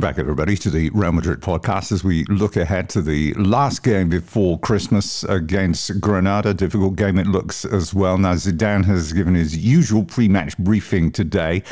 back, everybody, to the Real Madrid podcast as we look ahead to the last game before Christmas against Granada. Difficult game it looks as well. Now, Zidane has given his usual pre match briefing today.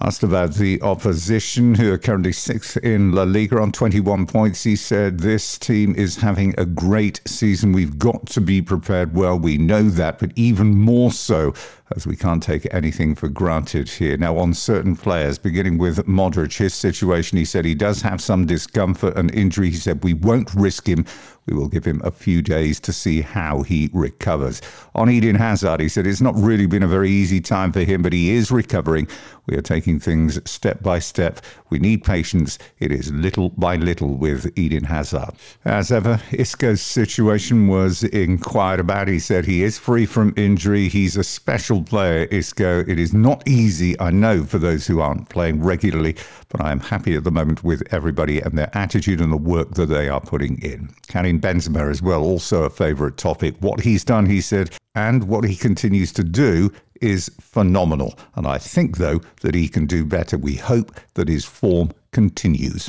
Asked about the opposition, who are currently sixth in La Liga on 21 points, he said, This team is having a great season. We've got to be prepared well. We know that, but even more so as we can't take anything for granted here. Now, on certain players, beginning with Modric, his situation, he said he does have some discomfort and injury. He said, We won't risk him. We will give him a few days to see how he recovers. On Eden Hazard, he said, It's not really been a very easy time for him, but he is recovering. We are taking things step by step. We need patience. It is little by little with Eden Hazard. As ever, Isco's situation was inquired about. He said he is free from injury. He's a special player, Isco. It is not easy, I know, for those who aren't playing regularly, but I am happy at the moment with everybody and their attitude and the work that they are putting in. Karim Benzema as well, also a favourite topic. What he's done, he said, and what he continues to do is phenomenal. And I think, though, that he can do better. We hope that his form continues.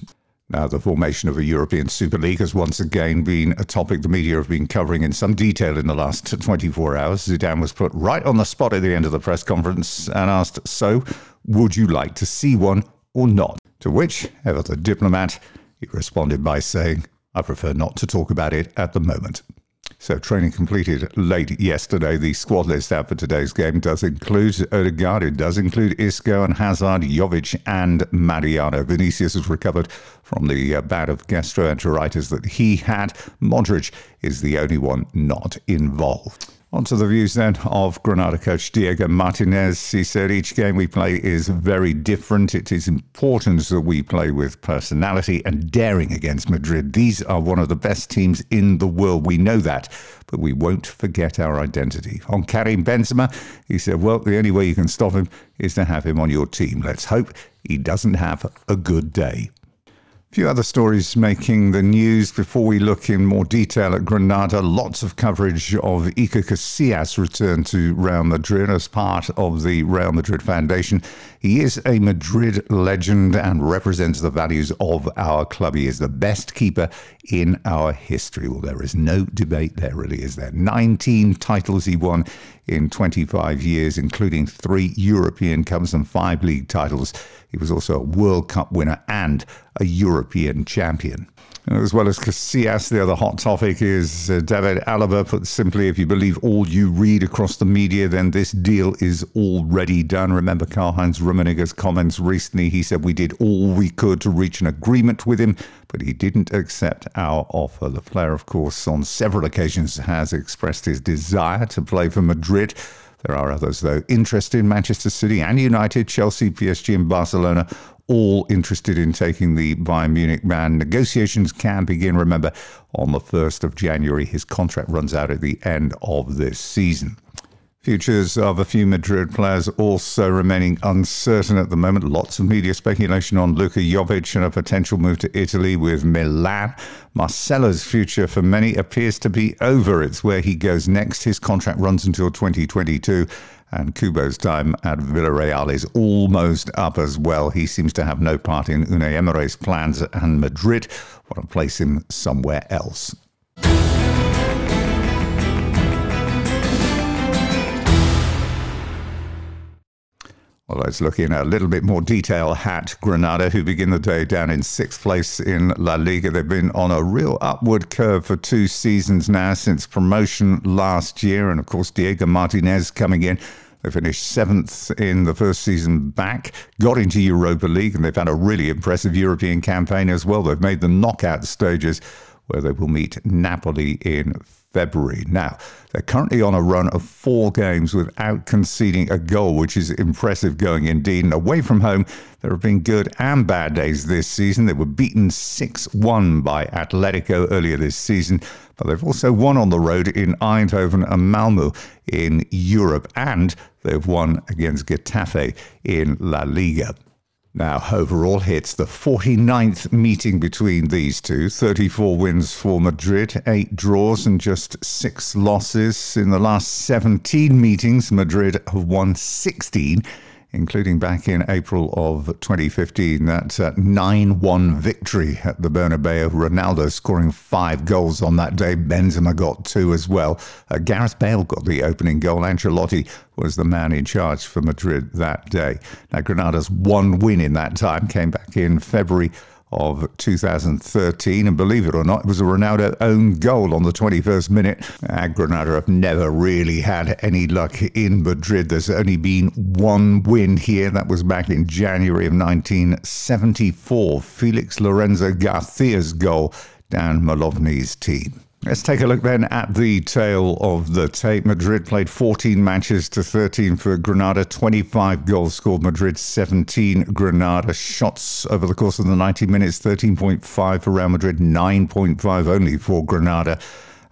Now, the formation of a European Super League has once again been a topic the media have been covering in some detail in the last 24 hours. Zidane was put right on the spot at the end of the press conference and asked, So, would you like to see one or not? To which, ever the diplomat, he responded by saying, I prefer not to talk about it at the moment. So training completed late yesterday. The squad list out for today's game does include Odegaard, it does include Isco and Hazard, Jovic and Mariano. Vinicius has recovered from the uh, bout of gastroenteritis that he had. Modric is the only one not involved. On to the views then of Granada coach Diego Martinez. He said each game we play is very different. It is important that we play with personality and daring against Madrid. These are one of the best teams in the world. We know that, but we won't forget our identity. On Karim Benzema, he said, Well, the only way you can stop him is to have him on your team. Let's hope he doesn't have a good day few other stories making the news before we look in more detail at Granada. Lots of coverage of Iker Casillas' return to Real Madrid as part of the Real Madrid Foundation. He is a Madrid legend and represents the values of our club. He is the best keeper in our history. Well, there is no debate there, really, is there? 19 titles he won in 25 years, including three European Cups and five league titles. He was also a World Cup winner and a European champion. As well as Casillas, the other hot topic is uh, David Alaba. Put simply, if you believe all you read across the media, then this deal is already done. Remember Karl-Heinz Rummenigge's comments recently. He said we did all we could to reach an agreement with him, but he didn't accept our offer. The player, of course, on several occasions has expressed his desire to play for Madrid. There are others, though, interested in Manchester City and United, Chelsea, PSG, and Barcelona all interested in taking the Bayern Munich man. Negotiations can begin, remember, on the 1st of January. His contract runs out at the end of this season. Futures of a few Madrid players also remaining uncertain at the moment. Lots of media speculation on Luka Jovic and a potential move to Italy with Milan. Marcelo's future for many appears to be over. It's where he goes next. His contract runs until 2022 and Kubo's time at Villarreal is almost up as well. He seems to have no part in Unai Emery's plans, and Madrid want to place him somewhere else. Let's look in a little bit more detail at Granada, who begin the day down in sixth place in La Liga. They've been on a real upward curve for two seasons now since promotion last year. And of course, Diego Martinez coming in. They finished seventh in the first season back, got into Europa League, and they've had a really impressive European campaign as well. They've made the knockout stages where they will meet Napoli in February. Now, they're currently on a run of four games without conceding a goal, which is impressive going indeed. And away from home, there have been good and bad days this season. They were beaten 6 1 by Atletico earlier this season, but they've also won on the road in Eindhoven and Malmo in Europe, and they've won against Getafe in La Liga. Now, overall, it's the 49th meeting between these two 34 wins for Madrid, 8 draws, and just 6 losses. In the last 17 meetings, Madrid have won 16. Including back in April of 2015, that 9 uh, 1 victory at the Bernabeu. Ronaldo scoring five goals on that day. Benzema got two as well. Uh, Gareth Bale got the opening goal. Ancelotti was the man in charge for Madrid that day. Now, Granada's one win in that time came back in February of 2013. And believe it or not, it was a Ronaldo own goal on the 21st minute. Uh, Granada have never really had any luck in Madrid. There's only been one win here. That was back in January of 1974. Felix Lorenzo Garcia's goal down Molowny's team. Let's take a look then at the tale of the tape. Madrid played 14 matches to 13 for Granada, 25 goals scored. Madrid 17 Granada shots over the course of the 90 minutes, 13.5 for Real Madrid, 9.5 only for Granada.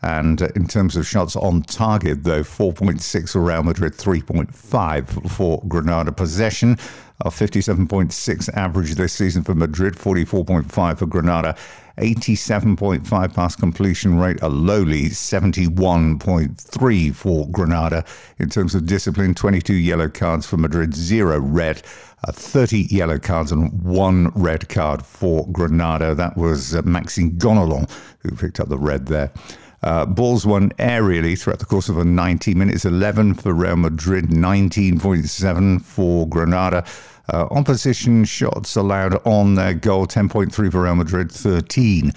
And in terms of shots on target, though, 4.6 for Real Madrid, 3.5 for Granada. Possession of 57.6 average this season for Madrid, 44.5 for Granada. 87.5 pass completion rate, a lowly 71.3 for Granada. In terms of discipline, 22 yellow cards for Madrid, zero red. Uh, 30 yellow cards and one red card for Granada. That was uh, Maxime Gonalons who picked up the red there. Uh, balls won aerially throughout the course of a 90 minutes, 11 for Real Madrid, 19.7 for Granada. Uh, opposition shots allowed on their goal 10.3 for Real Madrid, 13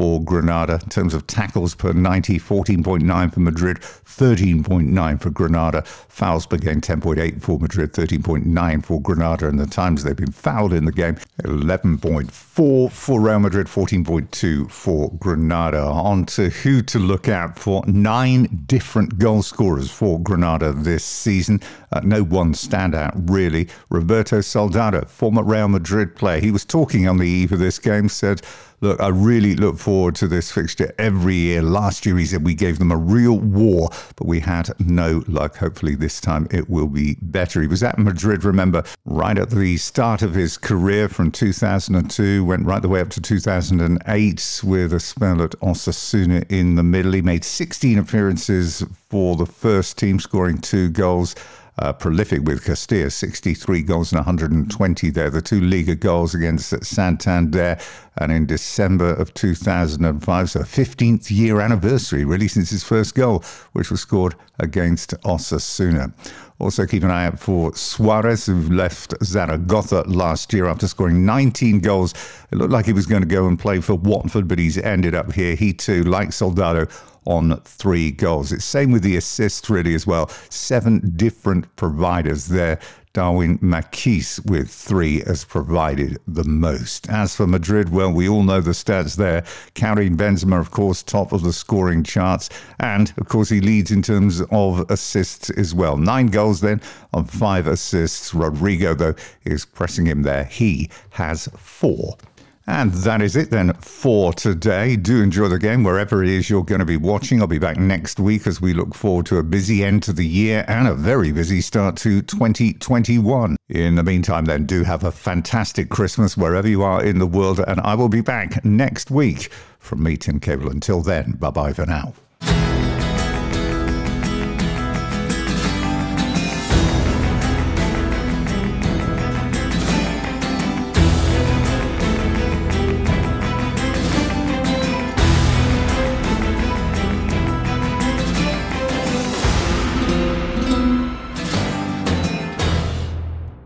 for Granada. In terms of tackles per 90, 14.9 for Madrid, 13.9 for Granada. Fouls per game, 10.8 for Madrid, 13.9 for Granada. And the times they've been fouled in the game, 11.4 for Real Madrid, 14.2 for Granada. On to who to look out for. Nine different goal scorers for Granada this season. Uh, no one standout, really. Roberto Soldado, former Real Madrid player, he was talking on the eve of this game, said, Look, I really look forward to this fixture every year. Last year, he said we gave them a real war, but we had no luck. Hopefully, this time it will be better. He was at Madrid, remember, right at the start of his career from 2002, went right the way up to 2008 with a spell at Osasuna in the middle. He made 16 appearances for the first team, scoring two goals uh, prolific with Castilla, 63 goals and 120 there. The two Liga goals against Santander and in December of 2005, so 15th year anniversary really since his first goal, which was scored against Osasuna. Also, keep an eye out for Suarez, who left Zaragoza last year after scoring 19 goals. It looked like he was going to go and play for Watford, but he's ended up here. He too, like Soldado, on three goals. It's same with the assists really as well. Seven different providers there. Darwin Machís with three has provided the most. As for Madrid, well, we all know the stats there. Karim Benzema, of course, top of the scoring charts. And, of course, he leads in terms of assists as well. Nine goals then on five assists. Rodrigo, though, is pressing him there. He has four. And that is it then for today. Do enjoy the game wherever it is you're going to be watching. I'll be back next week as we look forward to a busy end to the year and a very busy start to 2021. In the meantime, then, do have a fantastic Christmas wherever you are in the world, and I will be back next week from me, Tim Cable. Until then, bye bye for now.